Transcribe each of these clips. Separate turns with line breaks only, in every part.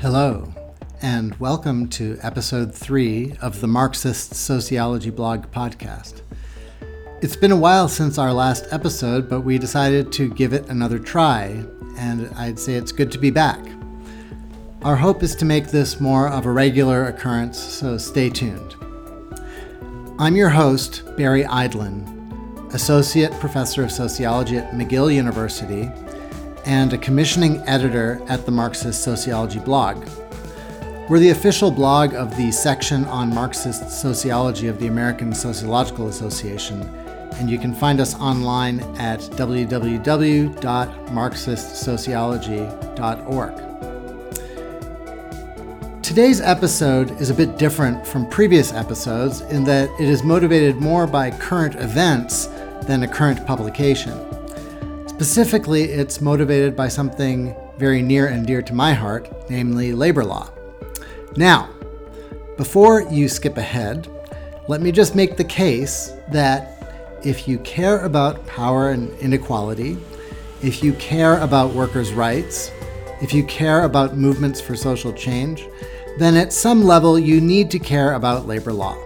Hello, and welcome to episode three of the Marxist Sociology Blog podcast. It's been a while since our last episode, but we decided to give it another try, and I'd say it's good to be back. Our hope is to make this more of a regular occurrence, so stay tuned. I'm your host, Barry Eidlin, Associate Professor of Sociology at McGill University and a commissioning editor at the Marxist Sociology blog. We're the official blog of the section on Marxist sociology of the American Sociological Association, and you can find us online at www.marxistsociology.org. Today's episode is a bit different from previous episodes in that it is motivated more by current events than a current publication. Specifically, it's motivated by something very near and dear to my heart, namely labor law. Now, before you skip ahead, let me just make the case that if you care about power and inequality, if you care about workers' rights, if you care about movements for social change, then at some level you need to care about labor law.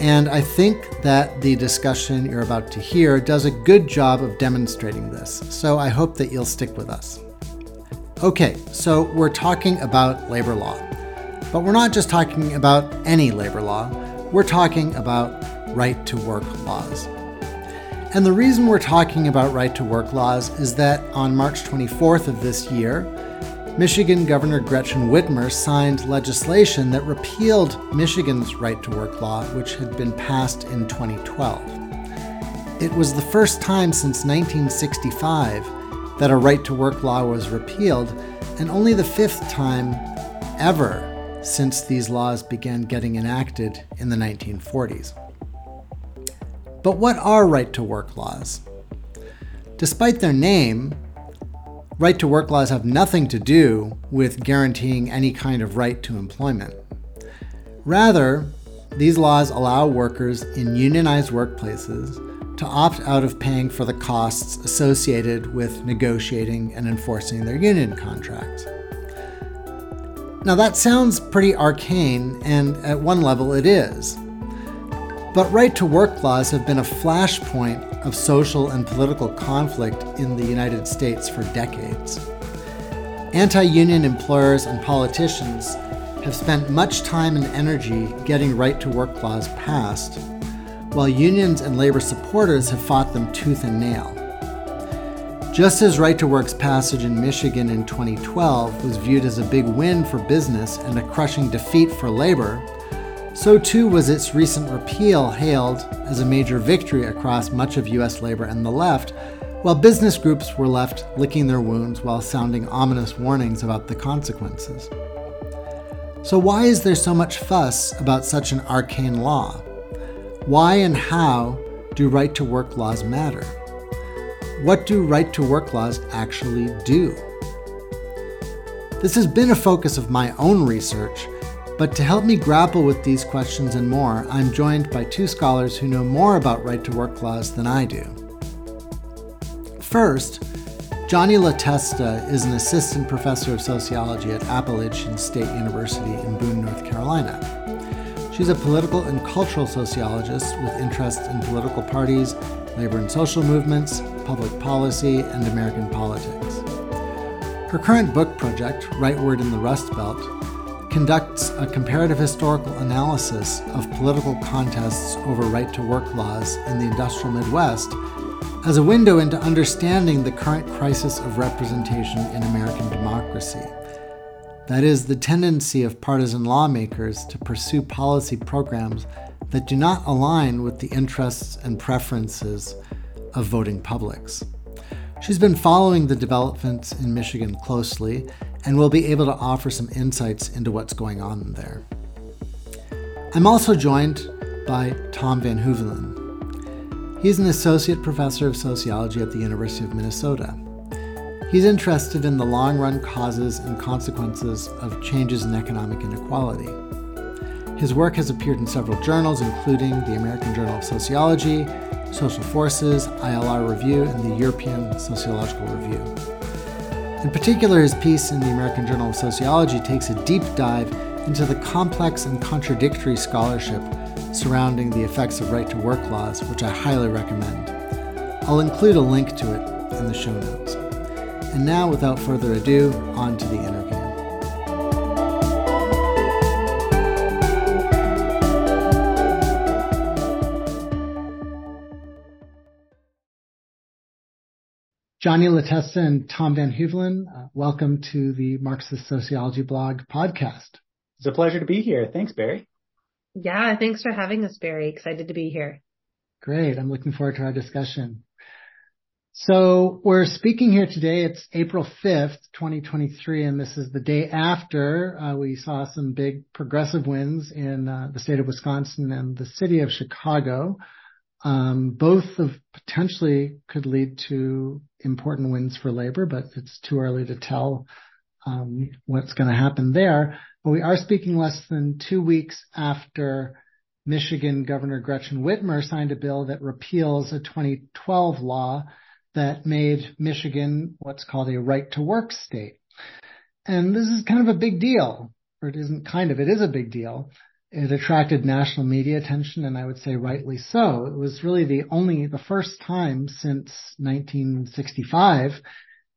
And I think that the discussion you're about to hear does a good job of demonstrating this, so I hope that you'll stick with us. Okay, so we're talking about labor law. But we're not just talking about any labor law, we're talking about right to work laws. And the reason we're talking about right to work laws is that on March 24th of this year, Michigan Governor Gretchen Whitmer signed legislation that repealed Michigan's right to work law, which had been passed in 2012. It was the first time since 1965 that a right to work law was repealed, and only the fifth time ever since these laws began getting enacted in the 1940s. But what are right to work laws? Despite their name, right to work laws have nothing to do with guaranteeing any kind of right to employment. Rather, these laws allow workers in unionized workplaces to opt out of paying for the costs associated with negotiating and enforcing their union contracts. Now, that sounds pretty arcane, and at one level it is. But right to work laws have been a flashpoint of social and political conflict in the United States for decades. Anti union employers and politicians have spent much time and energy getting right to work laws passed, while unions and labor supporters have fought them tooth and nail. Just as Right to Work's passage in Michigan in 2012 was viewed as a big win for business and a crushing defeat for labor, so too was its recent repeal hailed as a major victory across much of US labor and the left, while business groups were left licking their wounds while sounding ominous warnings about the consequences. So, why is there so much fuss about such an arcane law? Why and how do right to work laws matter? What do right to work laws actually do? This has been a focus of my own research but to help me grapple with these questions and more, I'm joined by two scholars who know more about right to work laws than I do. First, Johnnie Lotesta is an assistant professor of sociology at Appalachian State University in Boone, North Carolina. She's a political and cultural sociologist with interests in political parties, labor and social movements, public policy, and American politics. Her current book project, Rightward in the Rust Belt, conducts a comparative historical analysis of political contests over right to work laws in the industrial Midwest as a window into understanding the current crisis of representation in American democracy. That is, the tendency of partisan lawmakers to pursue policy programs that do not align with the interests and preferences of voting publics. She's been following the developments in Michigan closely and we'll be able to offer some insights into what's going on there. I'm also joined by Tom VanHeuvelen. He's an associate professor of sociology at the University of Minnesota. He's interested in the long run causes and consequences of changes in economic inequality. His work has appeared in several journals, including the American Journal of Sociology, Social Forces, ILR Review, and the European Sociological Review. In particular, his piece in the American Journal of Sociology takes a deep dive into the complex and contradictory scholarship surrounding the effects of right to work laws, which I highly recommend. I'll include a link to it in the show notes. And now, without further ado, on to the interview. Johnnie Lotesta and Tom VanHeuvelen, uh, welcome to the Marxist Sociology blog podcast.
It's a pleasure to be here. Thanks, Barry.
Yeah, thanks for having us, Barry. Excited to be here.
Great. I'm looking forward to our discussion. So we're speaking here today. It's April 5th, 2023, and this is the day after uh, we saw some big progressive wins in uh, the state of Wisconsin and the city of Chicago. Um, both of potentially could lead to important wins for labor, but it's too early to tell um, what's going to happen there. But we are speaking less than two weeks after Michigan Governor Gretchen Whitmer signed a bill that repeals a 2012 law that made Michigan what's called a right to work state. And this is kind of a big deal, or it isn't kind of, it is a big deal. It attracted national media attention and I would say rightly so. It was really the only, the first time since 1965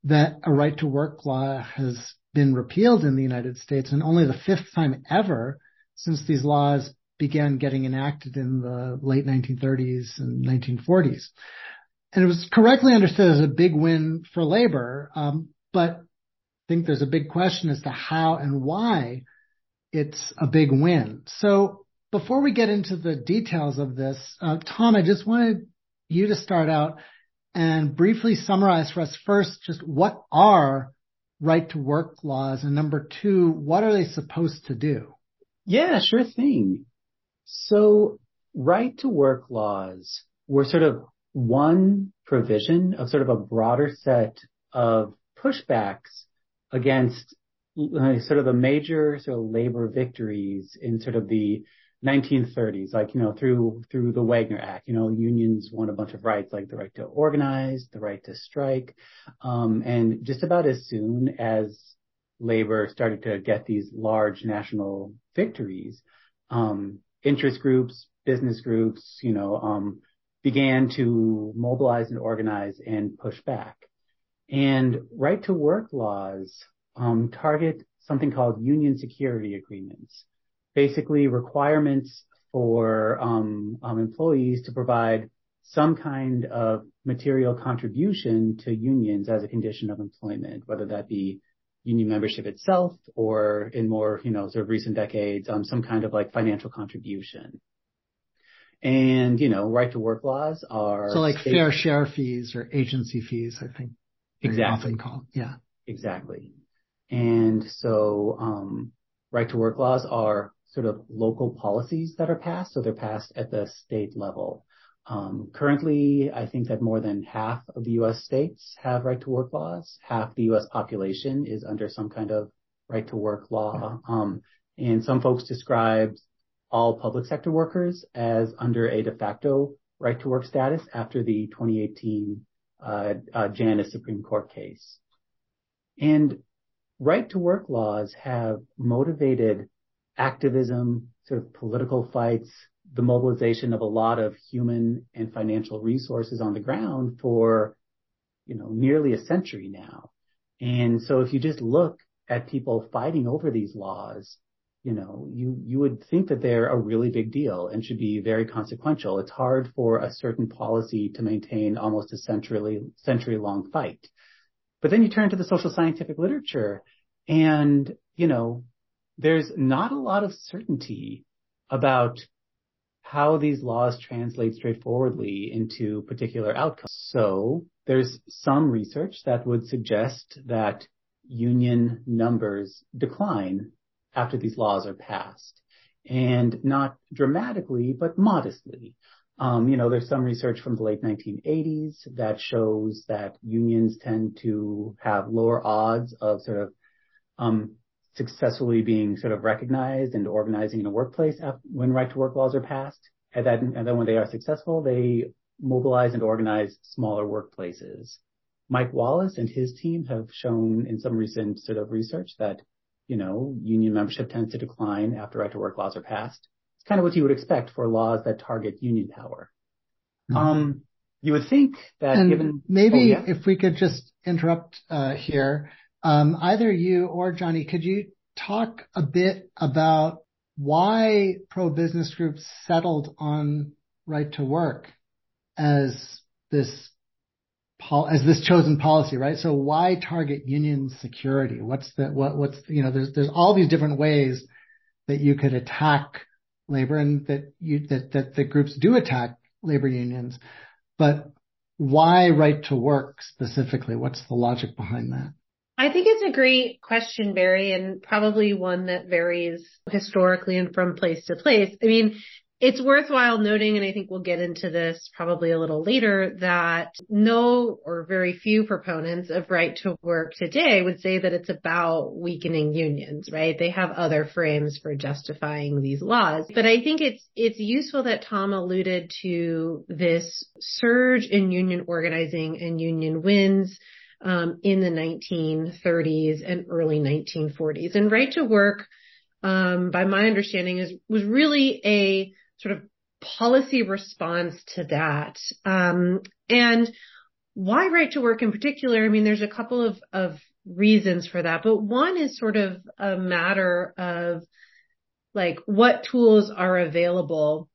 that a right to work law has been repealed in the United States and only the fifth time ever since these laws began getting enacted in the late 1930s and 1940s and it was correctly understood as a big win for labor. Um, but I think there's a big question as to how and why it's a big win. So before we get into the details of this, uh, Tom, I just wanted you to start out and briefly summarize for us first just what are right to work laws and number two, what are they supposed to do?
Yeah, sure thing. So right to work laws were sort of one provision of sort of a broader set of pushbacks against sort of the major sort of labor victories in sort of the 1930s, like, you know, through, through the Wagner Act, you know, unions won a bunch of rights like the right to organize, the right to strike. Um, and just about as soon as labor started to get these large national victories, um, interest groups, business groups, you know, um, began to mobilize and organize and push back. And right to work laws target something called union security agreements, basically requirements for um, um, employees to provide some kind of material contribution to unions as a condition of employment, whether that be union membership itself or in more, you know, sort of recent decades, um, some kind of like financial contribution. And, you know, right to work laws are.
So like fair share fees or agency fees, I think.
Exactly.
Often called. Yeah.
Exactly. And so, um, right to work laws are sort of local policies that are passed. So they're passed at the state level. Um, currently, I think that more than half of the U.S. states have right to work laws. Half the U.S. population is under some kind of right to work law. Um, and some folks describe all public sector workers as under a de facto right to work status after the 2018 uh, uh, Janus Supreme Court case. And right to work laws have motivated activism, sort of political fights, the mobilization of a lot of human and financial resources on the ground for, you know, nearly a century now. And so if you just look at people fighting over these laws, you know, you, you would think that they're a really big deal and should be very consequential. It's hard for a certain policy to maintain almost a century, century long fight. But then you turn to the social scientific literature and, you know, there's not a lot of certainty about how these laws translate straightforwardly into particular outcomes. So there's some research that would suggest that union numbers decline after these laws are passed. And not dramatically, but modestly. Um, you know, there's some research from the late 1980s that shows that unions tend to have lower odds of sort of successfully being sort of recognized and organizing in a workplace when right to work laws are passed. And then, and then when they are successful, they mobilize and organize smaller workplaces. Mike Wallace and his team have shown in some recent sort of research that, you know, union membership tends to decline after right to work laws are passed. It's kind of what you would expect for laws that target union power. Mm-hmm. Um, you would think that
and
given
maybe oh, yeah. if we could just interrupt uh, here, um, Um, either you or Johnnie, could you talk a bit about why pro-business groups settled on right to work as this as this chosen policy, right? So why target union security? What's the what what's you know there's there's all these different ways that you could attack labor and that you that that the groups do attack labor unions, but why right to work specifically? What's the logic behind that?
I think it's a great question, Barry, and probably one that varies historically and from place to place. I mean, it's worthwhile noting, and I think we'll get into this probably a little later, that no or very few proponents of right to work today would say that it's about weakening unions, right? They have other frames for justifying these laws. But I think it's, it's useful that Tom alluded to this surge in union organizing and union wins um, in the 1930s and early 1940s. And right to work, um, by my understanding, is was really a sort of policy response to that. Um, and why right to work in particular? I mean, there's a couple of, of reasons for that, but one is sort of a matter of like what tools are available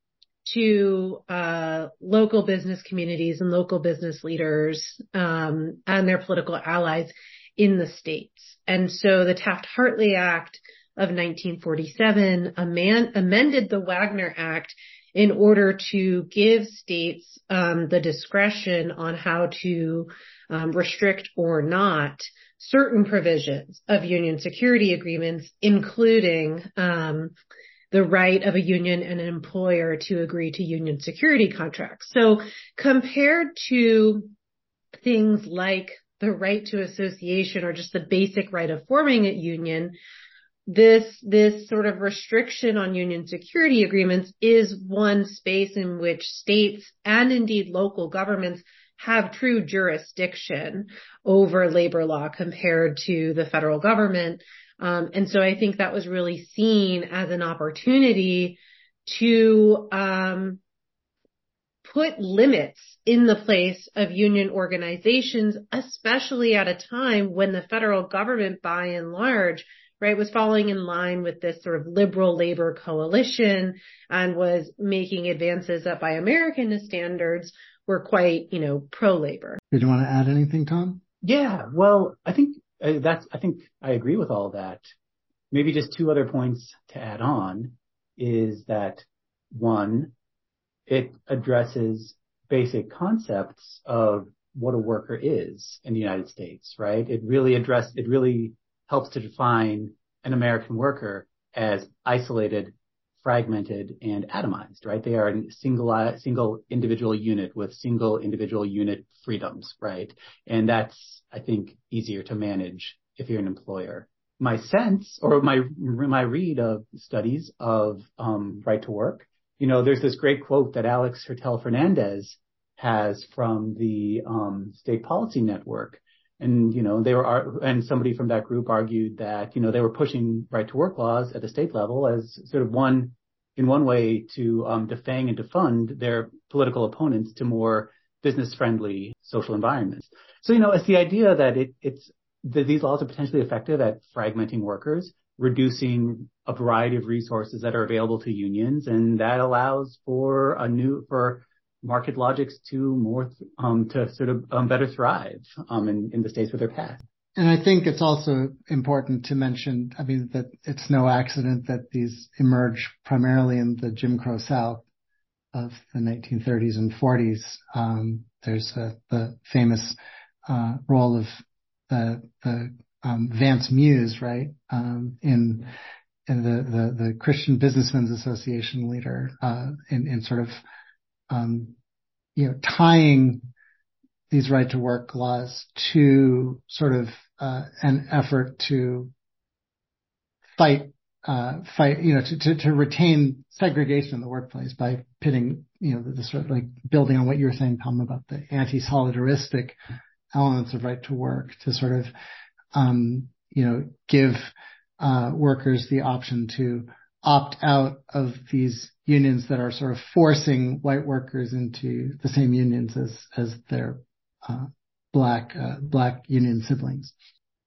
to uh, local business communities and local business leaders um, and their political allies in the states. And so the Taft-Hartley Act of 1947 amend, amended the Wagner Act in order to give states um, the discretion on how to um, restrict or not certain provisions of union security agreements, including um, the right of a union and an employer to agree to union security contracts. So compared to things like the right to association or just the basic right of forming a union, this, this sort of restriction on union security agreements is one space in which states and indeed local governments have true jurisdiction over labor law compared to the federal government. Um, and so I think that was really seen as an opportunity to um, put limits in the place of union organizations, especially at a time when the federal government, by and large, right, was falling in line with this sort of liberal labor coalition and was making advances that by American standards were quite, you know, pro-labor.
Did you want to add anything, Tom?
Yeah, well, I think Uh, that's, I think I agree with all that. Maybe just two other points to add on is that one, it addresses basic concepts of what a worker is in the United States, right? It really address, it really helps to define an American worker as isolated, fragmented, and atomized, right? They are a single, single individual unit with single individual unit freedoms, right? And that's, I think, easier to manage if you're an employer. My sense or my, my read of studies of, um, right to work, you know, there's this great quote that Alex Hertel Fernandez has from the, um, State Policy Network and, you know, they were, and somebody from that group argued that, you know, they were pushing right to work laws at the state level as sort of one, in one way to um, defang and defund their political opponents to more business friendly social environments. So, you know, it's the idea that it, it's, that these laws are potentially effective at fragmenting workers, reducing a variety of resources that are available to unions, and that allows for a new, for market logics to more um, to sort of um, better thrive um, in, the states where they're passed.
And I think it's also important to mention, I mean, that it's no accident that these emerge primarily in the Jim Crow South of the 1930s and 40s. Um, there's the famous uh, role of the, the Vance Muse, right, in in the, Christian Businessmen's Association leader uh, in, in sort of you know, tying these right to work laws to sort of uh, an effort to fight, uh, fight, you know, to, to, to retain segregation in the workplace by pitting, you know, the, the sort of like building on what you were saying, Tom, about the anti-solidaristic elements of right to work to sort of, um, you know, give uh, workers the option to opt out of these unions that are sort of forcing white workers into the same unions as as their uh, black uh, black union siblings.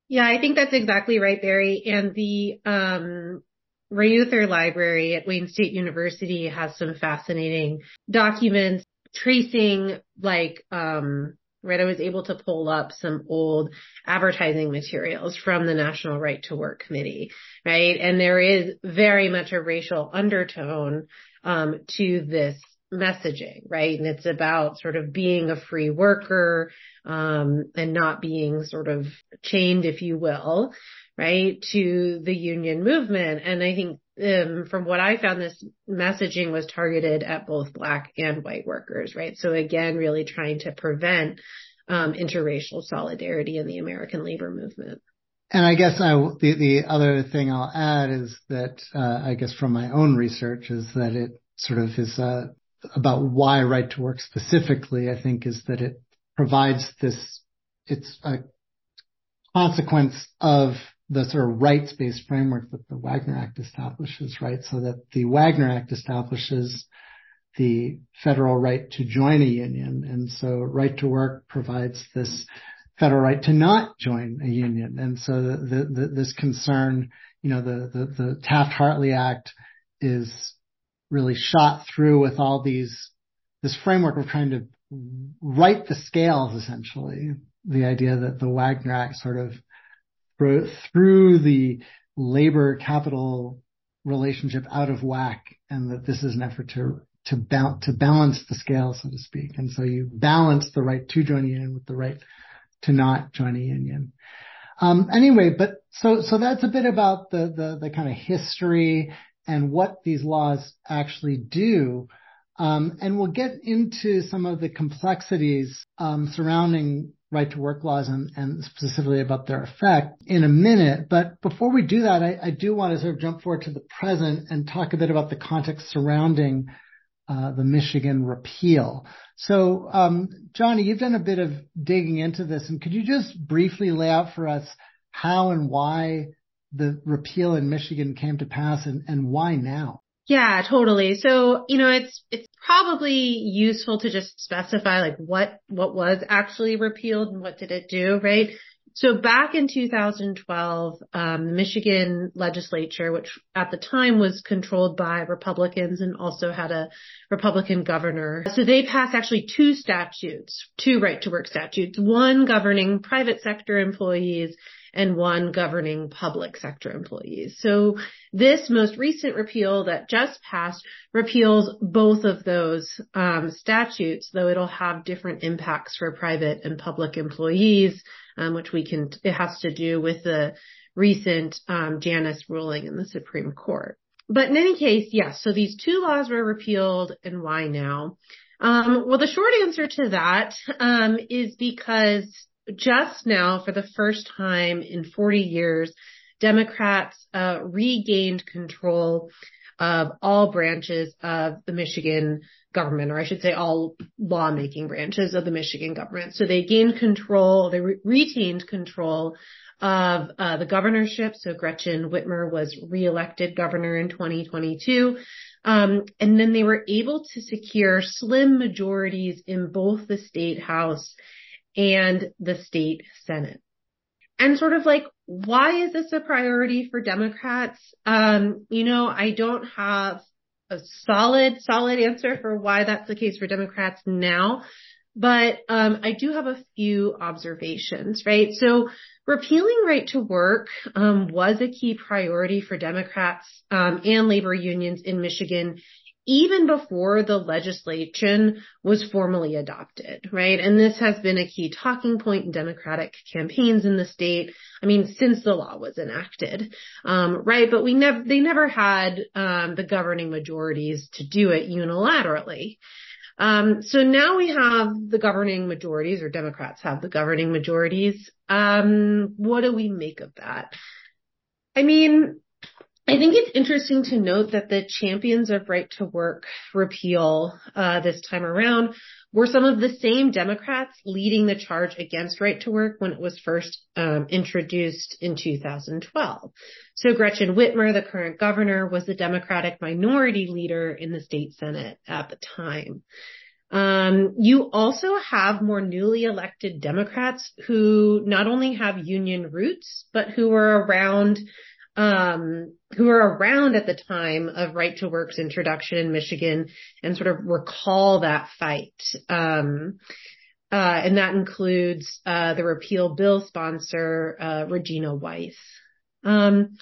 Yeah, I think that's exactly right, Barry. And the um, Reuther Library at Wayne State University has some fascinating documents tracing like um, right? I was able to pull up some old advertising materials from the National Right to Work Committee, right? And there is very much a racial undertone um, to this messaging, right? And it's about sort of being a free worker um, and not being sort of chained, if you will, right, to the union movement. And I think um, from what I found, this messaging was targeted at both black and white workers, right? So again, really trying to prevent um, interracial solidarity in the American labor movement.
And I guess I, the the other thing I'll add is that uh, I guess from my own research is that it sort of is uh, about why right to work specifically. I think is that it provides this. It's a consequence of the sort of rights-based framework that the Wagner Act establishes, right? So that the Wagner Act establishes the federal right to join a union. And so right to work provides this federal right to not join a union. And so the, the, this concern, you know, the, the, the Taft-Hartley Act is really shot through with all these, this framework of trying to right the scales essentially. The idea that the Wagner Act sort of through the labor capital relationship out of whack and that this is an effort to to, ba- to balance the scale, so to speak. And so you balance the right to join a union with the right to not join a union. Um, anyway, but so so that's a bit about the the, the kind of history and what these laws actually do. Um, and we'll get into some of the complexities um, surrounding right to work laws and, and, specifically about their effect in a minute. But before we do that, I, I, do want to sort of jump forward to the present and talk a bit about the context surrounding uh, the Michigan repeal. So, um, Johnnie, you've done a bit of digging into this, and could you just briefly lay out for us how and why the repeal in Michigan came to pass and, and why now?
Yeah, totally. So, you know, it's, it's probably useful to just specify like what, what was actually repealed and what did it do, right? So back in 2012, um, the Michigan legislature, which at the time was controlled by Republicans and also had a Republican governor. So they passed actually two statutes, two right to work statutes, one governing private sector employees and one governing public sector employees. So this most recent repeal that just passed repeals both of those um, statutes, though it'll have different impacts for private and public employees um, which we can, it has to do with the recent um, Janus ruling in the Supreme Court. But in any case, yes, so these two laws were repealed and why now? Um, well, the short answer to that um, is because just now, for the first time in 40 years, Democrats uh, regained control of all branches of the Michigan government, or I should say all lawmaking branches of the Michigan government. So they gained control, they re- retained control of uh, the governorship. So Gretchen Whitmer was reelected governor in 2022. Um, and then they were able to secure slim majorities in both the state house and the state senate. And sort of like, why is this a priority for Democrats? Um, you know, I don't have a solid, solid answer for why that's the case for Democrats now. But um, I do have a few observations, right? So repealing right to work um, was a key priority for Democrats um, and labor unions in Michigan even before the legislation was formally adopted, right? And this has been a key talking point in Democratic campaigns in the state. I mean, since the law was enacted, um, right? But we never, they never had um, the governing majorities to do it unilaterally. Um, so now we have the governing majorities, or Democrats have the governing majorities. Um, what do we make of that? I mean, I think it's interesting to note that the champions of right to work repeal uh, this time around were some of the same Democrats leading the charge against right to work when it was first um, introduced in 2012. So Gretchen Whitmer, the current governor, was the Democratic minority leader in the state Senate at the time. Um, you also have more newly elected Democrats who not only have union roots, but who were around um, who were around at the time of right to work's introduction in Michigan and sort of recall that fight. Um, uh, and that includes uh, the repeal bill sponsor uh, Regina Weiss. Um,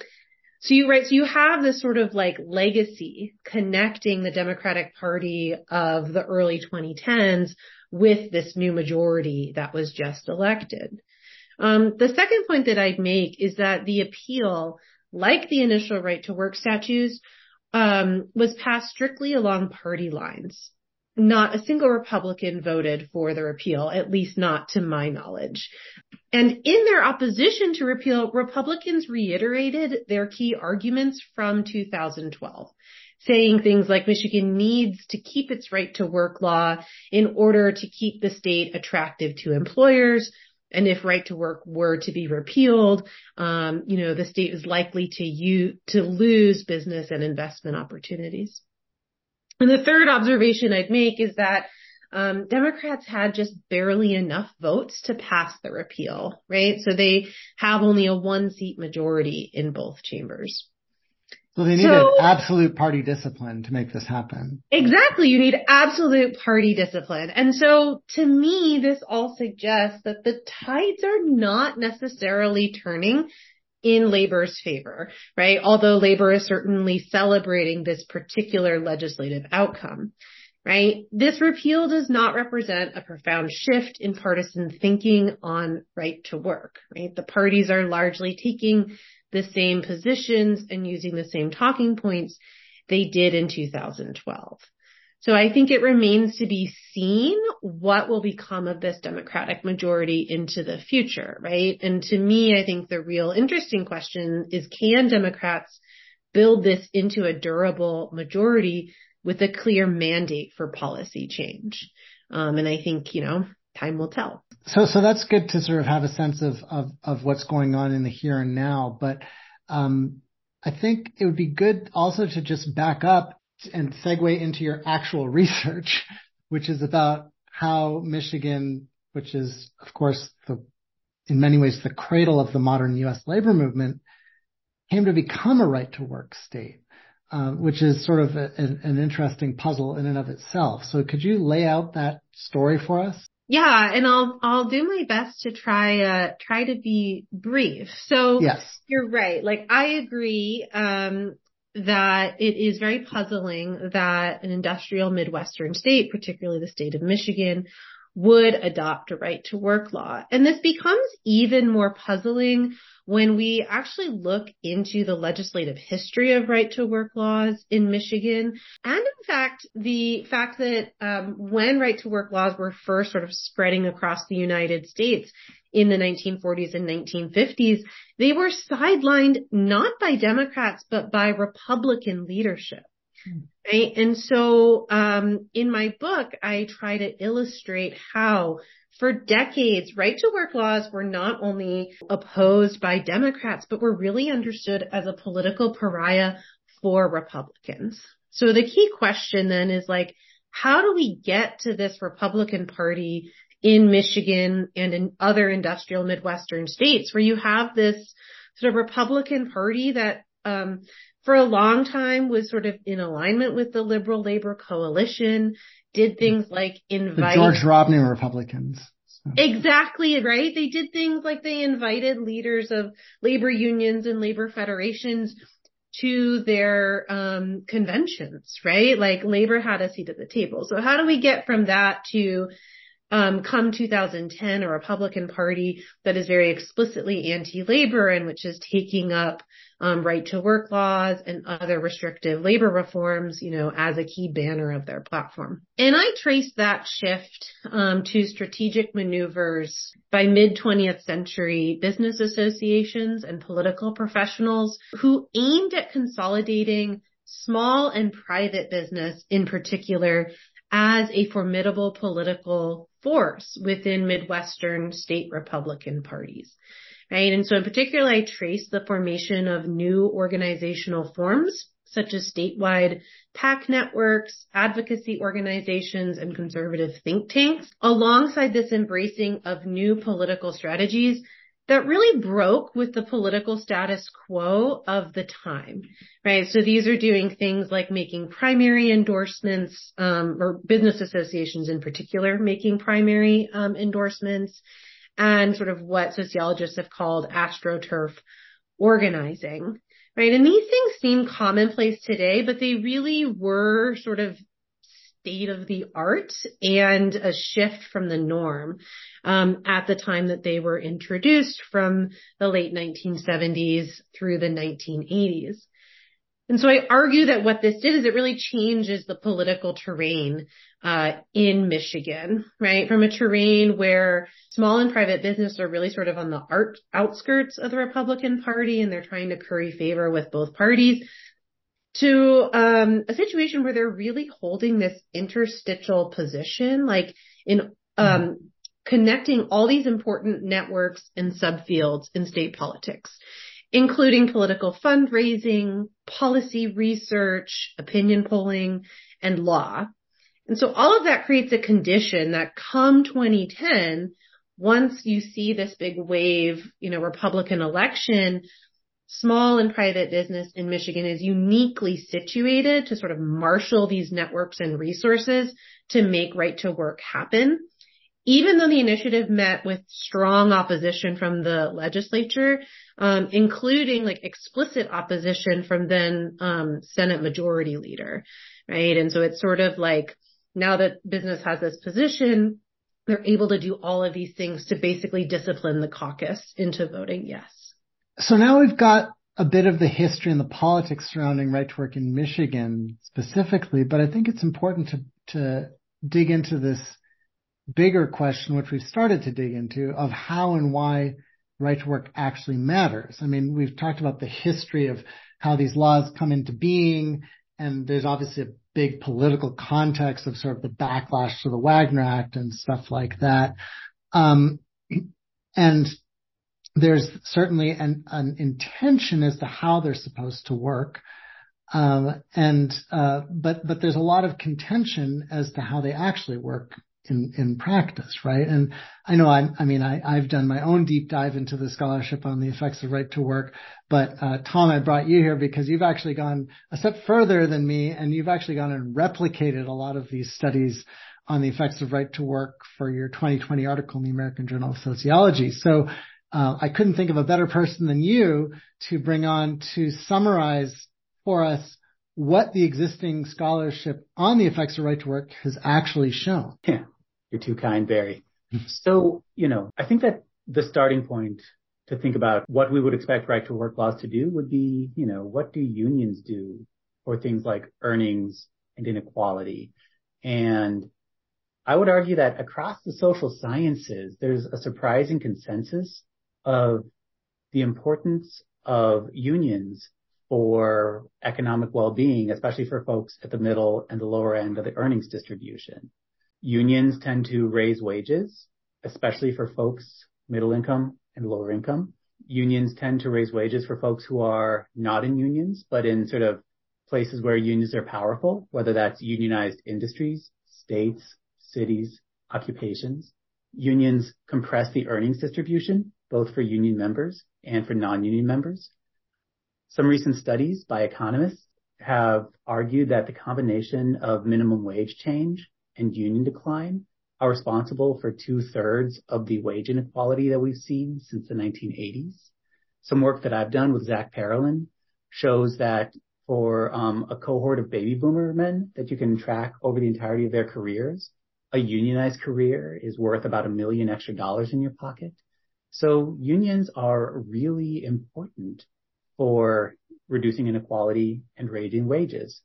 so you right, so you have this sort of like legacy connecting the Democratic Party of the early 2010s with this new majority that was just elected. Um, the second point that I'd make is that the appeal like the initial right to work statutes, um, was passed strictly along party lines. Not a single Republican voted for the repeal, at least not to my knowledge. And in their opposition to repeal, Republicans reiterated their key arguments from 2012 saying things like Michigan needs to keep its right to work law in order to keep the state attractive to employers, and if right to work were to be repealed, um, you know, the state is likely to you to lose business and investment opportunities. And the third observation I'd make is that um, Democrats had just barely enough votes to pass the repeal, right? So they have only a one seat majority in both chambers.
So they needed so, absolute party discipline to make this happen.
Exactly. You need absolute party discipline. And so to me, this all suggests that the tides are not necessarily turning in labor's favor, right? Although labor is certainly celebrating this particular legislative outcome, right? This repeal does not represent a profound shift in partisan thinking on right to work, right? The parties are largely taking the same positions and using the same talking points they did in 2012. So I think it remains to be seen what will become of this Democratic majority into the future, right? And to me, I think the real interesting question is can Democrats build this into a durable majority with a clear mandate for policy change? Um, and I think, you know, time will tell.
So, so that's good to sort of have a sense of, of, of what's going on in the here and now. But, um, I think it would be good also to just back up and segue into your actual research, which is about how Michigan, which is of course the, in many ways the cradle of the modern U.S. labor movement, came to become a right to work state. Uh, which is sort of a, an, an interesting puzzle in and of itself. So could you lay out that story for us?
Yeah, and I'll I'll do my best to try uh try to be brief. So
yes.
you're right. Like I agree um that it is very puzzling that an industrial Midwestern state, particularly the state of Michigan, would adopt a right to work law. And this becomes even more puzzling when we actually look into the legislative history of right to work laws in Michigan, and in fact, the fact that um, when right to work laws were first sort of spreading across the United States in the 1940s and 1950s, they were sidelined not by Democrats, but by Republican leadership. Right. And so, um, in my book, I try to illustrate how for decades, right to work laws were not only opposed by Democrats, but were really understood as a political pariah for Republicans. So the key question then is like, how do we get to this Republican party in Michigan and in other industrial Midwestern states where you have this sort of Republican party that, um, for a long time was sort of in alignment with the liberal labor coalition, did things like invite
the George Romney Republicans.
So. Exactly, right? They did things like they invited leaders of labor unions and labor federations to their um, conventions, right? Like labor had a seat at the table. So how do we get from that to um, come 2010, a Republican Party that is very explicitly anti-labor and which is taking up um, right to work laws and other restrictive labor reforms, you know, as a key banner of their platform. And I trace that shift um, to strategic maneuvers by mid 20th century business associations and political professionals who aimed at consolidating small and private business in particular as a formidable political force within Midwestern state Republican parties. Right. And so in particular, I trace the formation of new organizational forms such as statewide PAC networks, advocacy organizations, and conservative think tanks, alongside this embracing of new political strategies that really broke with the political status quo of the time, right? So these are doing things like making primary endorsements, um, or business associations in particular making primary um, endorsements, and sort of what sociologists have called astroturf organizing right? And these things seem commonplace today, but they really were sort of state of the art and a shift from the norm um, at the time that they were introduced from the late 1970s through the 1980s. And so I argue that what this did is it really changes the political terrain uh, in Michigan, right? From a terrain where small and private business are really sort of on the art outskirts of the Republican Party and they're trying to curry favor with both parties to um, a situation where they're really holding this interstitial position, like in um, connecting all these important networks and subfields in state politics including political fundraising, policy research, opinion polling, and law. And so all of that creates a condition that come 2010, once you see this big wave, you know, Republican election, small and private business in Michigan is uniquely situated to sort of marshal these networks and resources to make right to work happen. Even though the initiative met with strong opposition from the legislature, um, including like explicit opposition from then um, Senate Majority Leader, right? And so it's sort of like now that business has this position, they're able to do all of these things to basically discipline the caucus into voting yes.
So now we've got a bit of the history and the politics surrounding right to work in Michigan specifically, but I think it's important to to dig into this bigger question, which we've started to dig into, of how and why right to work actually matters. I mean, we've talked about the history of how these laws come into being, and there's obviously a big political context of sort of the backlash to the Wagner Act and stuff like that. Um, and there's certainly an, an, intention as to how they're supposed to work. Um, and, uh, but, but there's a lot of contention as to how they actually work in, in practice, right? And I know I, I mean, I, I've done my own deep dive into the scholarship on the effects of right to work, but, uh, Tom, I brought you here because you've actually gone a step further than me and you've actually gone and replicated a lot of these studies on the effects of right to work for your 2020 article in the American Journal of Sociology. So, uh, I couldn't think of a better person than you to bring on to summarize for us what the existing scholarship on the effects of right to work has actually shown.
Yeah, you're too kind, Barry. so, you know, I think that the starting point to think about what we would expect right to work laws to do would be, you know, what do unions do for things like earnings and inequality? And I would argue that across the social sciences, there's a surprising consensus of the importance of unions for economic well-being, especially for folks at the middle and the lower end of the earnings distribution. Unions tend to raise wages, especially for folks middle income and lower income. Unions tend to raise wages for folks who are not in unions, but in sort of places where unions are powerful, whether that's unionized industries, states, cities, occupations. Unions compress the earnings distribution, both for union members and for non-union members. Some recent studies by economists have argued that the combination of minimum wage change and union decline are responsible for two-thirds of the wage inequality that we've seen since the 1980s. Some work that I've done with Zach Parolin shows that for um, a cohort of baby boomer men that you can track over the entirety of their careers, a unionized career is worth about a million extra dollars in your pocket. So unions are really important for reducing inequality and raising wages.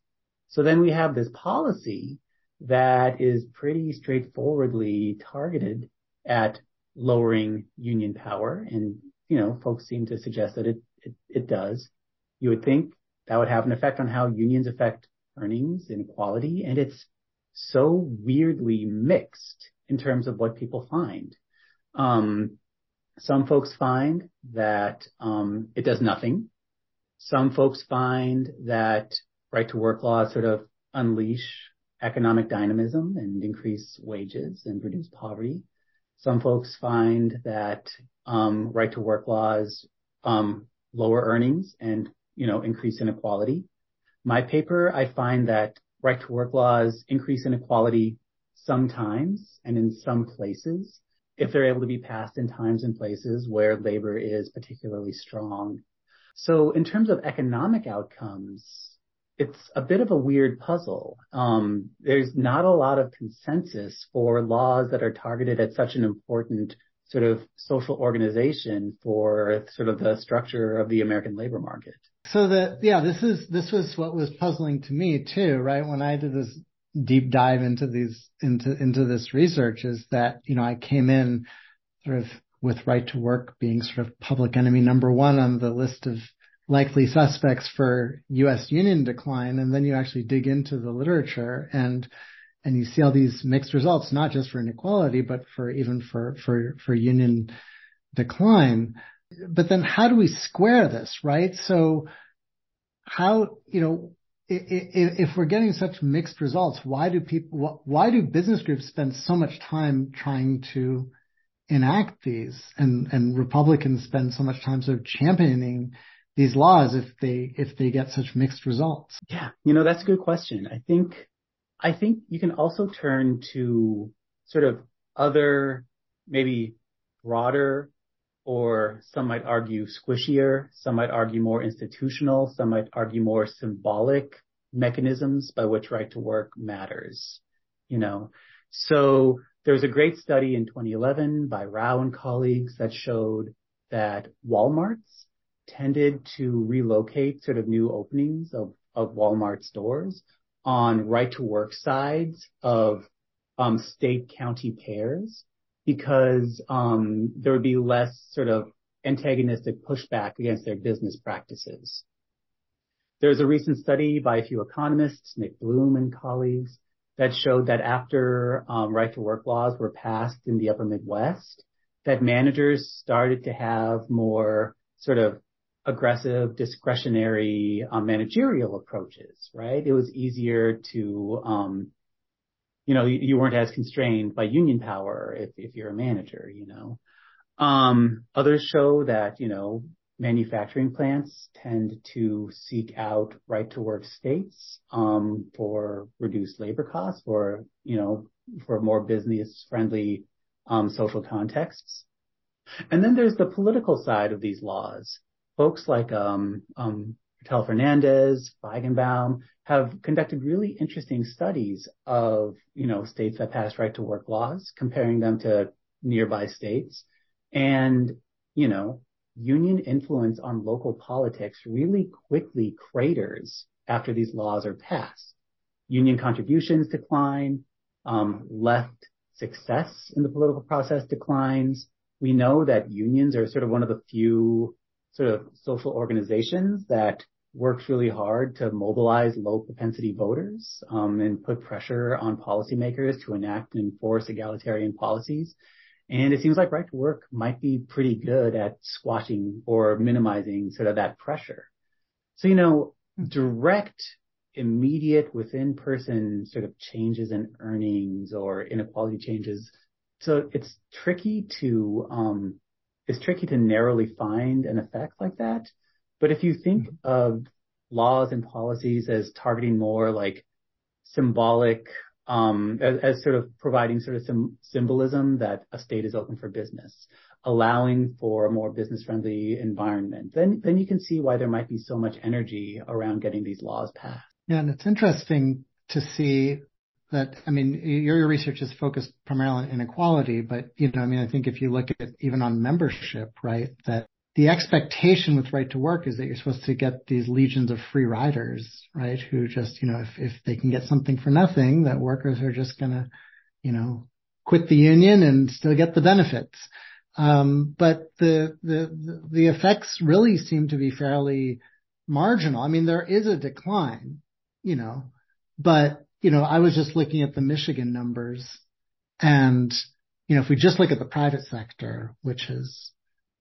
So then we have this policy that is pretty straightforwardly targeted at lowering union power. And, you know, folks seem to suggest that it, it, it does. You would think that would have an effect on how unions affect earnings inequality. And it's so weirdly mixed in terms of what people find. Um, some folks find that um, it does nothing. Some folks find that right to work laws sort of unleash economic dynamism and increase wages and reduce poverty. Some folks find that um, right to work laws um, lower earnings and you know increase inequality. My paper, I find that right to work laws increase inequality sometimes and in some places if they're able to be passed in times and places where labor is particularly strong. So in terms of economic outcomes, it's a bit of a weird puzzle. Um, there's not a lot of consensus for laws that are targeted at such an important sort of social organization for sort of the structure of the American labor market.
So that, yeah, this is, this was what was puzzling to me too, right? When I did this deep dive into these, into, into this research is that, you know, I came in sort of with right to work being sort of public enemy number one on the list of likely suspects for U.S. union decline. And then you actually dig into the literature and, and you see all these mixed results, not just for inequality, but for even for, for, for union decline. But then how do we square this, right? So how, you know, if we're getting such mixed results, why do people, why do business groups spend so much time trying to enact these and, and Republicans spend so much time sort of championing these laws if they if they get such mixed results?
Yeah, you know that's a good question. I think I think you can also turn to sort of other maybe broader or some might argue squishier, some might argue more institutional, some might argue more symbolic mechanisms by which right to work matters. You know, so there was a great study in 2011 by Rao and colleagues that showed that Walmart's tended to relocate sort of new openings of, of Walmart stores on right to work sides of um, state county pairs because um, there would be less sort of antagonistic pushback against their business practices. There's a recent study by a few economists, Nick Bloom and colleagues, that showed that after um, right to work laws were passed in the upper Midwest, that managers started to have more sort of aggressive discretionary um, managerial approaches, right? It was easier to, um, you know, you, weren't as constrained by union power if, if you're a manager, you know. Um, others show that, you know, manufacturing plants tend to seek out right to work states, um, for reduced labor costs, for, you know, for more business friendly, um, social contexts. And then there's the political side of these laws folks like um, um, Hertel-Fernandez, Feigenbaum have conducted really interesting studies of, you know, states that pass right to work laws, comparing them to nearby states. And, you know, union influence on local politics really quickly craters after these laws are passed. Union contributions decline, um, left success in the political process declines. We know that unions are sort of one of the few sort of social organizations that works really hard to mobilize low propensity voters um, and put pressure on policymakers to enact and enforce egalitarian policies. And it seems like right to work might be pretty good at squashing or minimizing sort of that pressure. So, you know, direct, immediate within person sort of changes in earnings or inequality changes. So it's tricky to, um, it's tricky to narrowly find an effect like that. But if you think mm-hmm. of laws and policies as targeting more like symbolic, um, as, as, sort of providing sort of some symbolism that a state is open for business, allowing for a more business friendly environment, then, then you can see why there might be so much energy around getting these laws passed.
Yeah. And it's interesting to see that, I mean, your research is focused primarily on inequality, but, you know, I mean, I think if you look at even on membership, right, that the expectation with right to work is that you're supposed to get these legions of free riders, right, who just, you know, if, if they can get something for nothing, that workers are just gonna, you know, quit the union and still get the benefits. Um, but the, the, the effects really seem to be fairly marginal. I mean, there is a decline, you know, but you know, I was just looking at the Michigan numbers and, you know, if we just look at the private sector, which is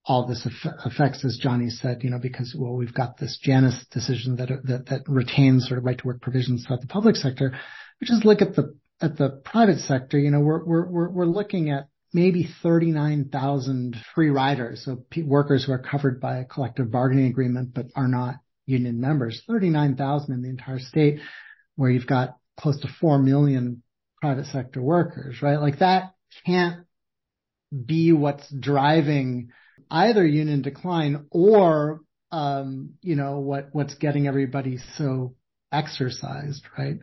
all this affects, as Johnnie said, you know, because, well, we've got this Janus decision that, that, that retains sort of right to work provisions throughout the public sector. We just look at the, at the private sector, you know, we're, we're, we're, we're looking at maybe 39,000 free riders. So workers who are covered by a collective bargaining agreement, but are not union members, 39,000 in the entire state where you've got close to 4 million private sector workers, right? Like that can't be what's driving either union decline or, um, you know, what, what's getting everybody so exercised, right?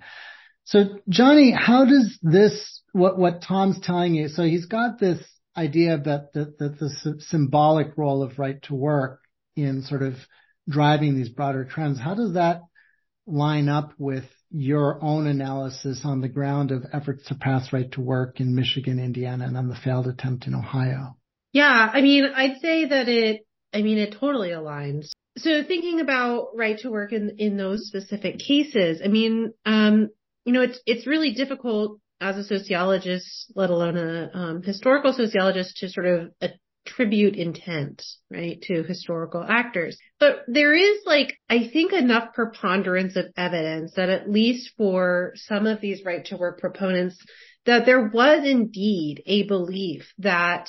So Johnnie, how does this, what, what Tom's telling you, so he's got this idea that the, that the symbolic role of right to work in sort of driving these broader trends. How does that line up with your own analysis on the ground of efforts to pass right to work in Michigan, Indiana, and on the failed attempt in Ohio?
Yeah, I mean, I'd say that it, I mean, it totally aligns. So thinking about right to work in, in those specific cases, I mean, um, you know, it's, it's really difficult as a sociologist, let alone a um, historical sociologist to sort of attribute intent, right, to historical actors. But there is like, I think enough preponderance of evidence that at least for some of these right to work proponents, that there was indeed a belief that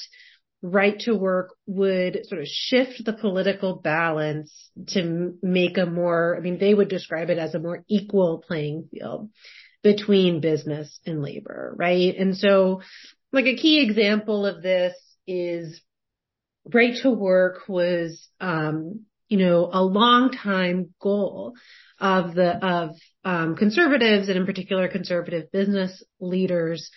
right to work would sort of shift the political balance to make a more, I mean, they would describe it as a more equal playing field between business and labor, right? And so like a key example of this is right to work was, um, you know, a long time goal of the, of, um, conservatives and in particular conservative business leaders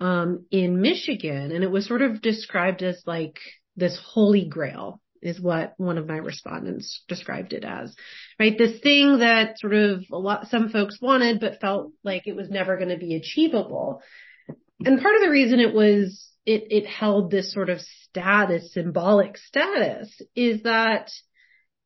um, in Michigan, and it was sort of described as like this holy grail is what one of my respondents described it as, right? This thing that sort of a lot, some folks wanted, but felt like it was never going to be achievable. And part of the reason it was, it, it held this sort of status, symbolic status is that,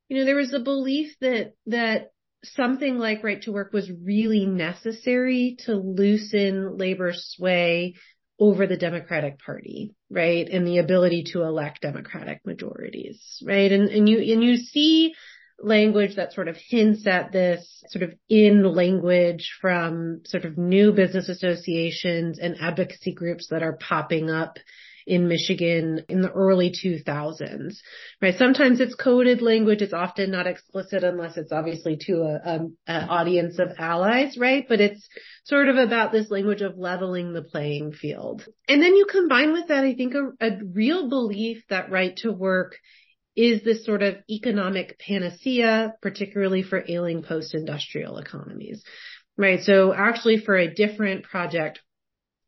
you know, there was a belief that, that something like right to work was really necessary to loosen labor sway over the Democratic Party, right? And the ability to elect Democratic majorities, right? And, and you, and you see language that sort of hints at this sort of in language from sort of new business associations and advocacy groups that are popping up in Michigan in the early 2000s, right? Sometimes it's coded language. It's often not explicit unless it's obviously to a, an audience of allies, right? But it's sort of about this language of leveling the playing field. And then you combine with that, I think a, a real belief that right to work is this sort of economic panacea, particularly for ailing post-industrial economies, right? So actually for a different project,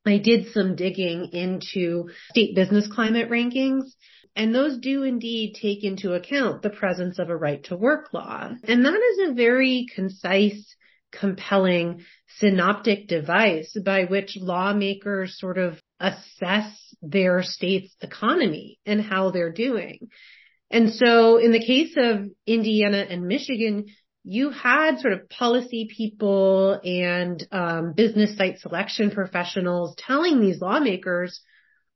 I did some digging into state business climate rankings and those do indeed take into account the presence of a right to work law. And that is a very concise, compelling synoptic device by which lawmakers sort of assess their state's economy and how they're doing. And so in the case of Indiana and Michigan, you had sort of policy people and um, business site selection professionals telling these lawmakers,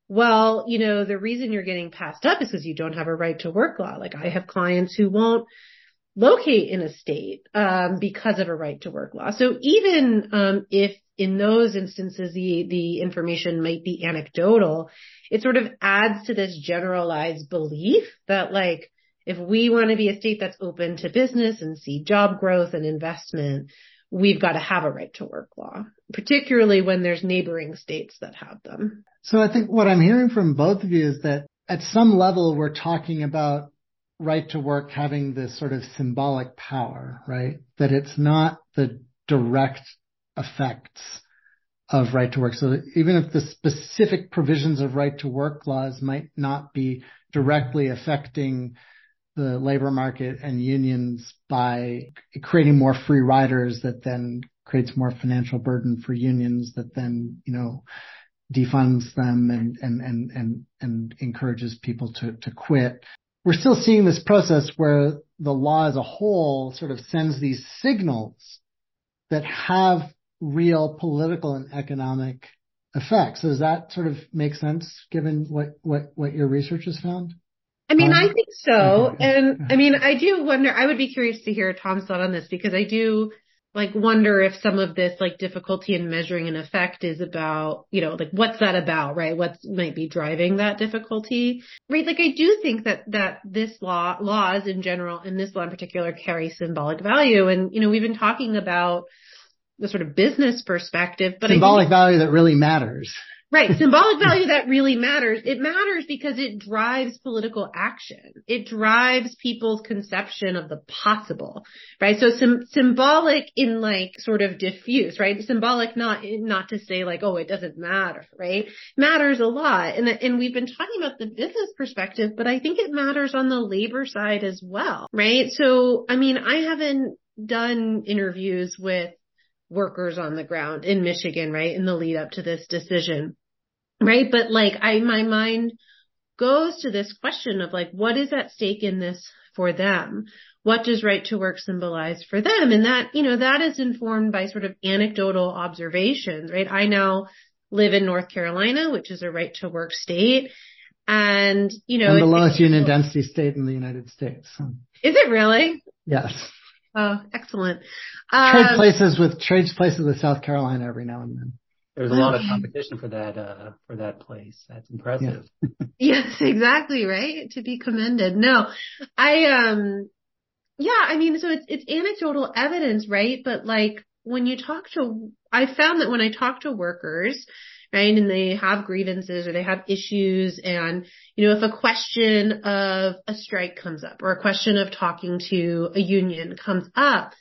well, you know, the reason you're getting passed up is because you don't have a right to work law. Like I have clients who won't locate in a state um, because of a right to work law. So even um, if in those instances the the information might be anecdotal, it sort of adds to this generalized belief that like if we want to be a state that's open to business and see job growth and investment, we've got to have a right to work law, particularly when there's neighboring states that have them.
So I think what I'm hearing from both of you is that at some level we're talking about right to work having this sort of symbolic power, right? That it's not the direct effects of right to work. So even if the specific provisions of right to work laws might not be directly affecting the labor market and unions by creating more free riders that then creates more financial burden for unions that then, you know, defunds them and, and, and, and, and encourages people to, to quit. We're still seeing this process where the law as a whole sort of sends these signals that have real political and economic effects. Does that sort of make sense given what, what, what your research has found?
I mean, I think so. And I mean, I do wonder, I would be curious to hear Tom's thought on this because I do like wonder if some of this like difficulty in measuring an effect is about, you know, like what's that about, right? What might be driving that difficulty, right? Like I do think that, that this law, laws in general and this law in particular carry symbolic value. And, you know, we've been talking about the sort of business perspective, but
symbolic value that really matters.
Right. Symbolic value that really matters. It matters because it drives political action. It drives people's conception of the possible, right? So sim- symbolic in like sort of diffuse, right? Symbolic not, not to say like, oh, it doesn't matter, right? Matters a lot. And, and we've been talking about the business perspective, but I think it matters on the labor side as well, right? So, I mean, I haven't done interviews with workers on the ground in Michigan, right? In the lead up to this decision right? But like I, my mind goes to this question of like, what is at stake in this for them? What does right to work symbolize for them? And that, you know, that is informed by sort of anecdotal observations, right? I now live in North Carolina, which is a right to work state. And, you know,
and the lowest union density state in the United States.
Is it really?
Yes.
Oh, excellent.
Trade um, places with trades places with South Carolina every now and then.
There's a lot of competition for that uh, for that place. That's impressive.
Yeah. yes, exactly, right? To be commended. No. I um yeah, I mean so it's it's anecdotal evidence, right? But like when you talk to I found that when I talk to workers, right, and they have grievances or they have issues and you know if a question of a strike comes up or a question of talking to a union comes up,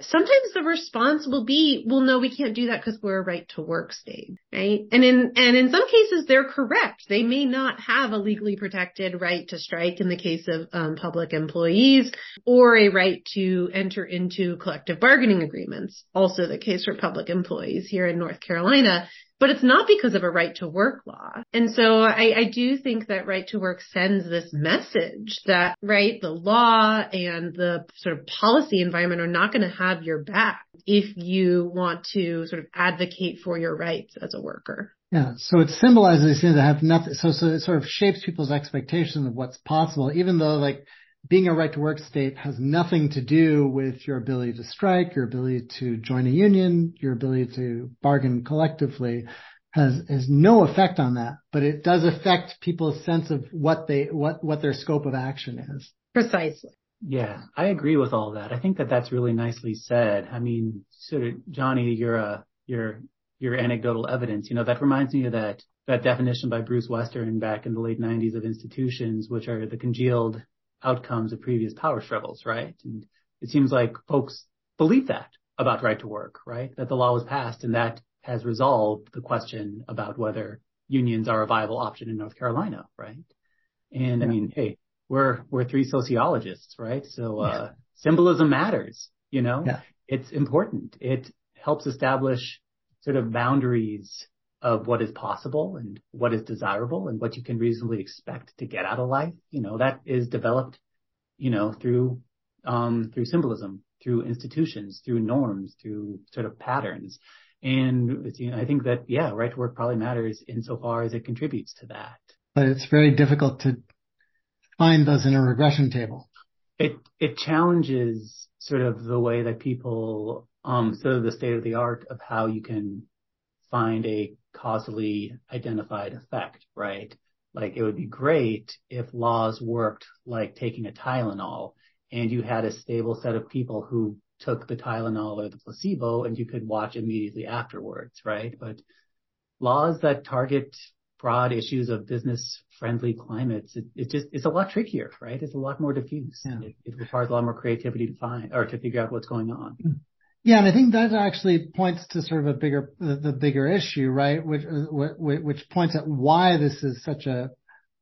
sometimes the response will be, well, no, we can't do that because we're a right to work state, right? And in, and in some cases, they're correct. They may not have a legally protected right to strike in the case of um, public employees or a right to enter into collective bargaining agreements. Also the case for public employees here in North Carolina but it's not because of a right to work law. And so I, I, do think that right to work sends this message that, right, the law and the sort of policy environment are not going to have your back if you want to sort of advocate for your rights as a worker.
Yeah. So it symbolizes these things that have nothing. So, so it sort of shapes people's expectations of what's possible, even though like being a right to work state has nothing to do with your ability to strike, your ability to join a union, your ability to bargain collectively has has no effect on that, but it does affect people's sense of what they what what their scope of action is.
Precisely.
Yeah, I agree with all that. I think that that's really nicely said. I mean, sort of Johnnie, your uh, your your anecdotal evidence, you know, that reminds me of that that definition by Bruce Western back in the late 90s of institutions, which are the congealed outcomes of previous power struggles, right? And it seems like folks believe that about right to work, right? That the law was passed and that has resolved the question about whether unions are a viable option in North Carolina, right? And. I mean, hey, we're we're three sociologists, right? So uh, yeah. symbolism matters, you know. Yeah. It's important. It helps establish sort of boundaries of what is possible and what is desirable and what you can reasonably expect to get out of life. You know, that is developed, you know, through, um, through symbolism, through institutions, through norms, through sort of patterns. And you know, I think that, yeah, right to work probably matters insofar as it contributes to that.
But it's very difficult to find those in a regression table.
It, it challenges sort of the way that people, um, sort of the state of the art of how you can find a causally identified effect, right? Like it would be great if laws worked like taking a Tylenol and you had a stable set of people who took the Tylenol or the placebo and you could watch immediately afterwards, right? But laws that target broad issues of business friendly climates, it, it just, it's a lot trickier, right? It's a lot more diffuse. Yeah. It, it, requires a lot more creativity to find or to figure out what's going on. Hmm.
Yeah, and I think that actually points to sort of a bigger, the bigger issue, right? Which, which points at why this is such a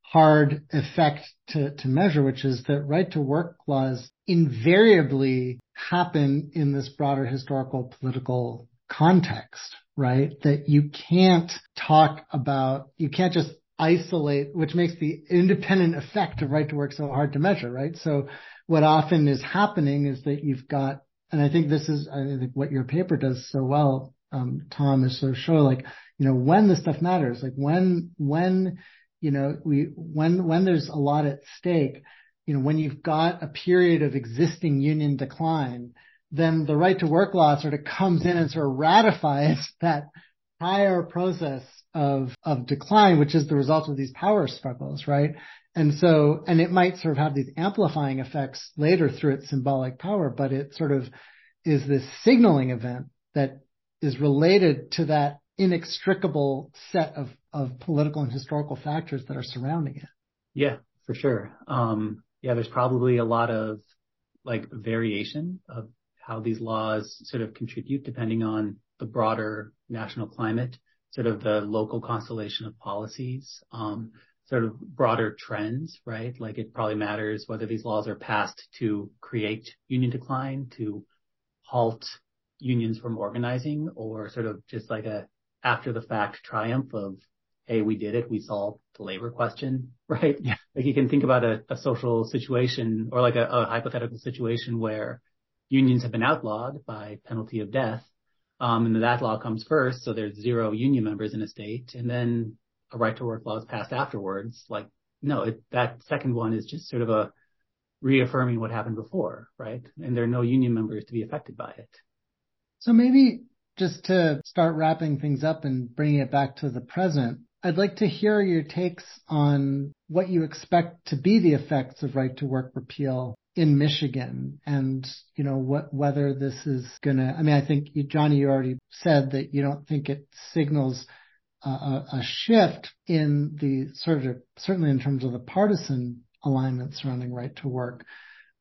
hard effect to, to measure, which is that right to work laws invariably happen in this broader historical political context, right? That you can't talk about, you can't just isolate, which makes the independent effect of right to work so hard to measure, right? So what often is happening is that you've got and I think this is, I think what your paper does so well um, Tom, is sort of show like, you know, when this stuff matters, like when, when, you know, we, when, when there's a lot at stake, you know, when you've got a period of existing union decline, then the right to work law sort of comes in and sort of ratifies that prior process of, of decline, which is the result of these power struggles, right? And so, and it might sort of have these amplifying effects later through its symbolic power, but it sort of is this signaling event that is related to that inextricable set of, of political and historical factors that are surrounding it.
Yeah, for sure. Um, yeah, there's probably a lot of like variation of how these laws sort of contribute depending on the broader national climate, sort of the local constellation of policies, um, sort of broader trends, right? Like it probably matters whether these laws are passed to create union decline, to halt unions from organizing, or sort of just like a after the fact triumph of, hey, we did it, we solved the labor question, right?
Yeah.
Like you can think about a, a social situation or like a, a hypothetical situation where unions have been outlawed by penalty of death um, and that law comes first, so there's zero union members in a state, and then a right to work law is passed afterwards. Like, no, it, that second one is just sort of a reaffirming what happened before, right? And there are no union members to be affected by it.
So maybe just to start wrapping things up and bringing it back to the present, I'd like to hear your takes on what you expect to be the effects of right to work repeal in Michigan and, you know, what, whether this is gonna, I mean, I think you, Johnnie, you already said that you don't think it signals a, shift in the sort of, certainly in terms of the partisan alignment surrounding right to work.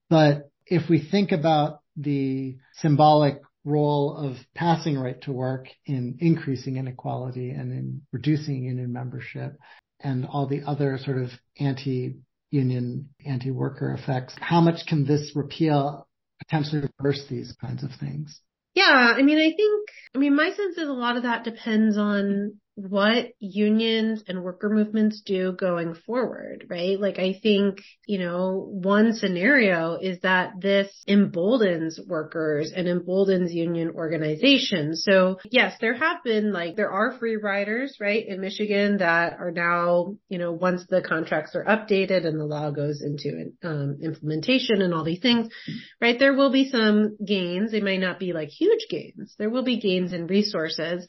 But if we think about the symbolic role of passing right to work in increasing inequality and in reducing union membership and all the other sort of anti union anti-worker effects. How much can this repeal potentially reverse these kinds of things?
Yeah, I mean, I think, I mean, my sense is a lot of that depends on what unions and worker movements do going forward, right? Like I think, you know, one scenario is that this emboldens workers and emboldens union organizations. So yes, there have been like, there are free riders, right, in Michigan that are now, you know, once the contracts are updated and the law goes into um, implementation and all these things, right, there will be some gains. They might not be like huge gains. There will be gains in resources.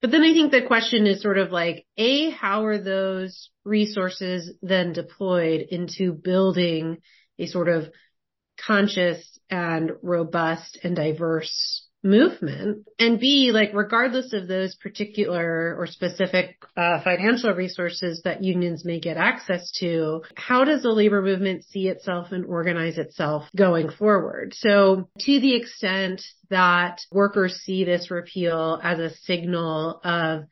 But then I think the question is sort of like, A, how are those resources then deployed into building a sort of conscious and robust and diverse movement and B, like regardless of those particular or specific uh, financial resources that unions may get access to, how does the labor movement see itself and organize itself going forward? So to the extent that workers see this repeal as a signal of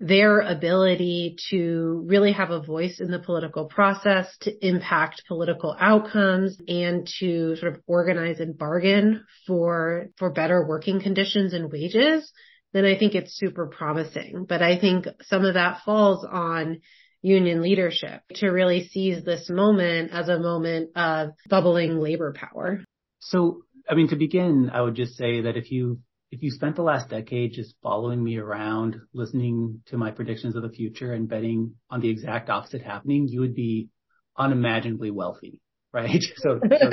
their ability to really have a voice in the political process, to impact political outcomes and to sort of organize and bargain for, for better working conditions and wages, then I think it's super promising. But I think some of that falls on union leadership to really seize this moment as a moment of bubbling labor power.
So, I mean, to begin, I would just say that if you if you spent the last decade just following me around, listening to my predictions of the future and betting on the exact opposite happening, you would be unimaginably wealthy, right? So, so,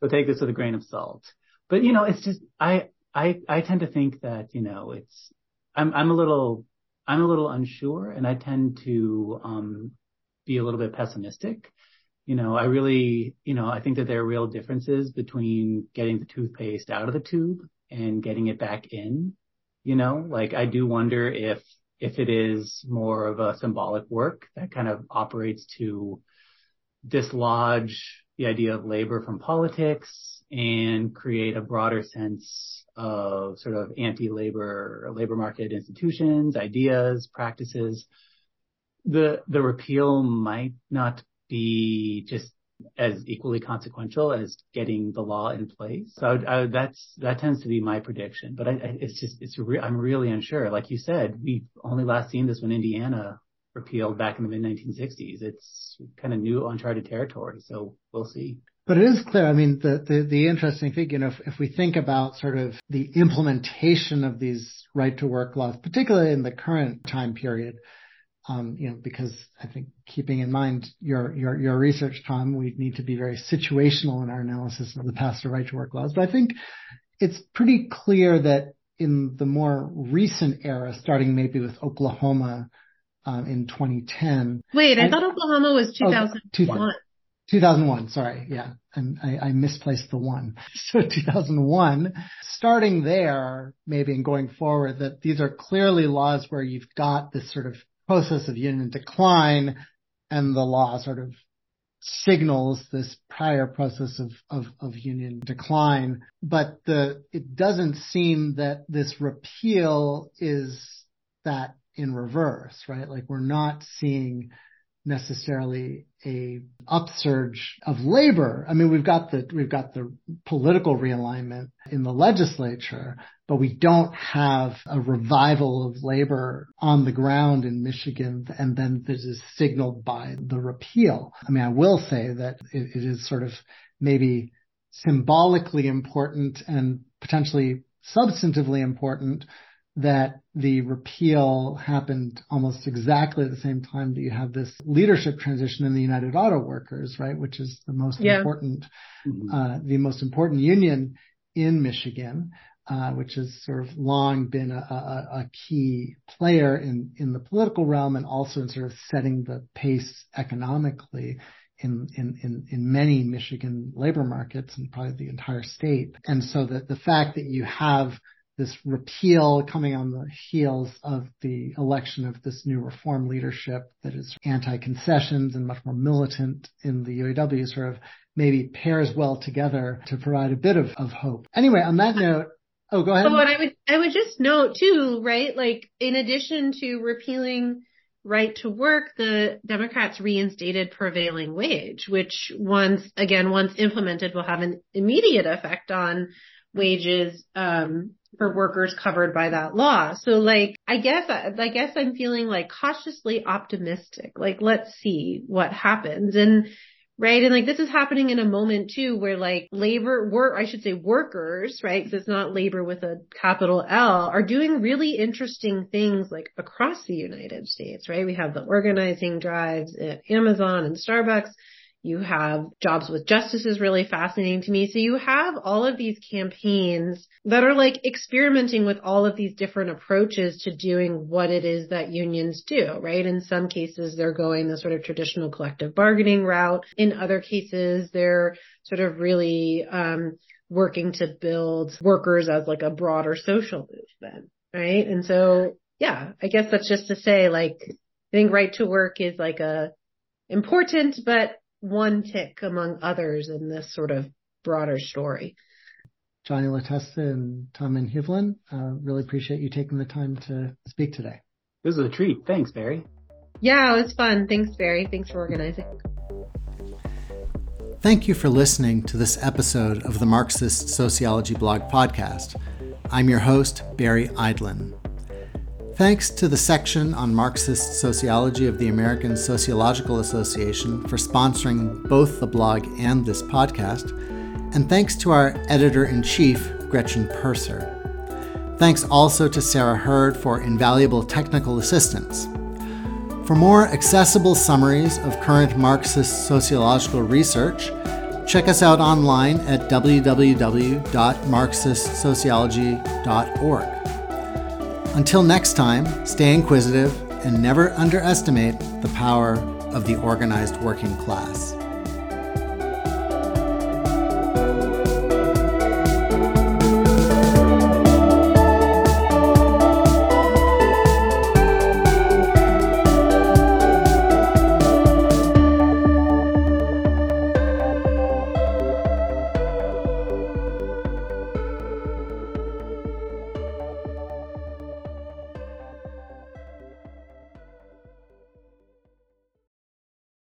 so take this with a grain of salt. But you know, it's just I I I tend to think that you know it's I'm I'm a little I'm a little unsure, and I tend to um be a little bit pessimistic. You know, I really, you know, I think that there are real differences between getting the toothpaste out of the tube and getting it back in, you know, like I do wonder if, if it is more of a symbolic work that kind of operates to dislodge the idea of labor from politics and create a broader sense of sort of anti-labor, labor market institutions, ideas, practices. The, the repeal might not be just as equally consequential as getting the law in place. So I, I, that's that tends to be my prediction. But I, it's just it's re- I'm really unsure. Like you said, we've only last seen this when Indiana repealed back in the mid 1960s. It's kind of new, uncharted territory. So we'll see.
But it is clear. I mean, the, the, the interesting thing, you know, if, if we think about sort of the implementation of these right to work laws, particularly in the current time period, you know, because I think keeping in mind your, your, your research, Tom, we need to be very situational in our analysis of the past of right to work laws. But I think it's pretty clear that in the more recent era, starting maybe with Oklahoma, um, in 2010.
Wait, I, thought Oklahoma was 2001. Oh,
2001, sorry. Yeah. And I, I, misplaced the one. So 2001, starting there, maybe and going forward, that these are clearly laws where you've got this sort of process of union decline and the law sort of signals this prior process of, of, of union decline. But the, it doesn't seem that this repeal is that in reverse, right? Like we're not seeing necessarily a upsurge of labor. I mean, we've got the, we've got the political realignment in the legislature, but we don't have a revival of labor on the ground in Michigan. And then this is signaled by the repeal. I mean, I will say that it, it is sort of maybe symbolically important and potentially substantively important that the repeal happened almost exactly at the same time that you have this leadership transition in the United Auto Workers, right, which is the most yeah. important, mm-hmm. uh, the most important union in Michigan, uh, which has sort of long been a, a, a, key player in in the political realm and also in sort of setting the pace economically. In, in, in, in many Michigan labor markets and probably the entire state. And so that the fact that you have this repeal coming on the heels of the election of this new reform leadership that is anti-concessions and much more militant in the UAW sort of maybe pairs well together to provide a bit of, of hope. Anyway, on that note, oh, go ahead.
Oh, and I would, I would just note too, right? Like in addition to repealing right to work, the Democrats reinstated prevailing wage, which once, again, once implemented will have an immediate effect on wages, um, for workers covered by that law. So like, I guess, I guess I'm feeling like cautiously optimistic. Like, let's see what happens. And, right. And like, this is happening in a moment too, where like labor work, I should say workers, right? Cause it's not labor with a capital L are doing really interesting things like across the United States, right? We have the organizing drives at Amazon and Starbucks you have jobs with justice is really fascinating to me. So you have all of these campaigns that are like experimenting with all of these different approaches to doing what it is that unions do, right? In some cases, they're going the sort of traditional collective bargaining route. In other cases, they're sort of really, um, working to build workers as like a broader social movement, right? And so, yeah, I guess that's just to say like, I think right to work is like a important but one tick among others in this sort of broader story.
Johnnie Lotesta and Tom VanHeuvelen, uh, really appreciate you taking the time to speak today.
This was a treat. Thanks, Barry.
Yeah, it was fun. Thanks, Barry. Thanks for organizing.
Thank you for listening to this episode of the Marxist Sociology Blog podcast. I'm your host, Barry Eidlin. Thanks to the section on Marxist sociology of the American Sociological Association for sponsoring both the blog and this podcast, and thanks to our editor in chief, Gretchen Purser. Thanks also to Sarah Hurd for invaluable technical assistance. For more accessible summaries of current Marxist sociological research, check us out online at www.marxistsociology.org. Until next time, stay inquisitive and never underestimate the power of the organized working class.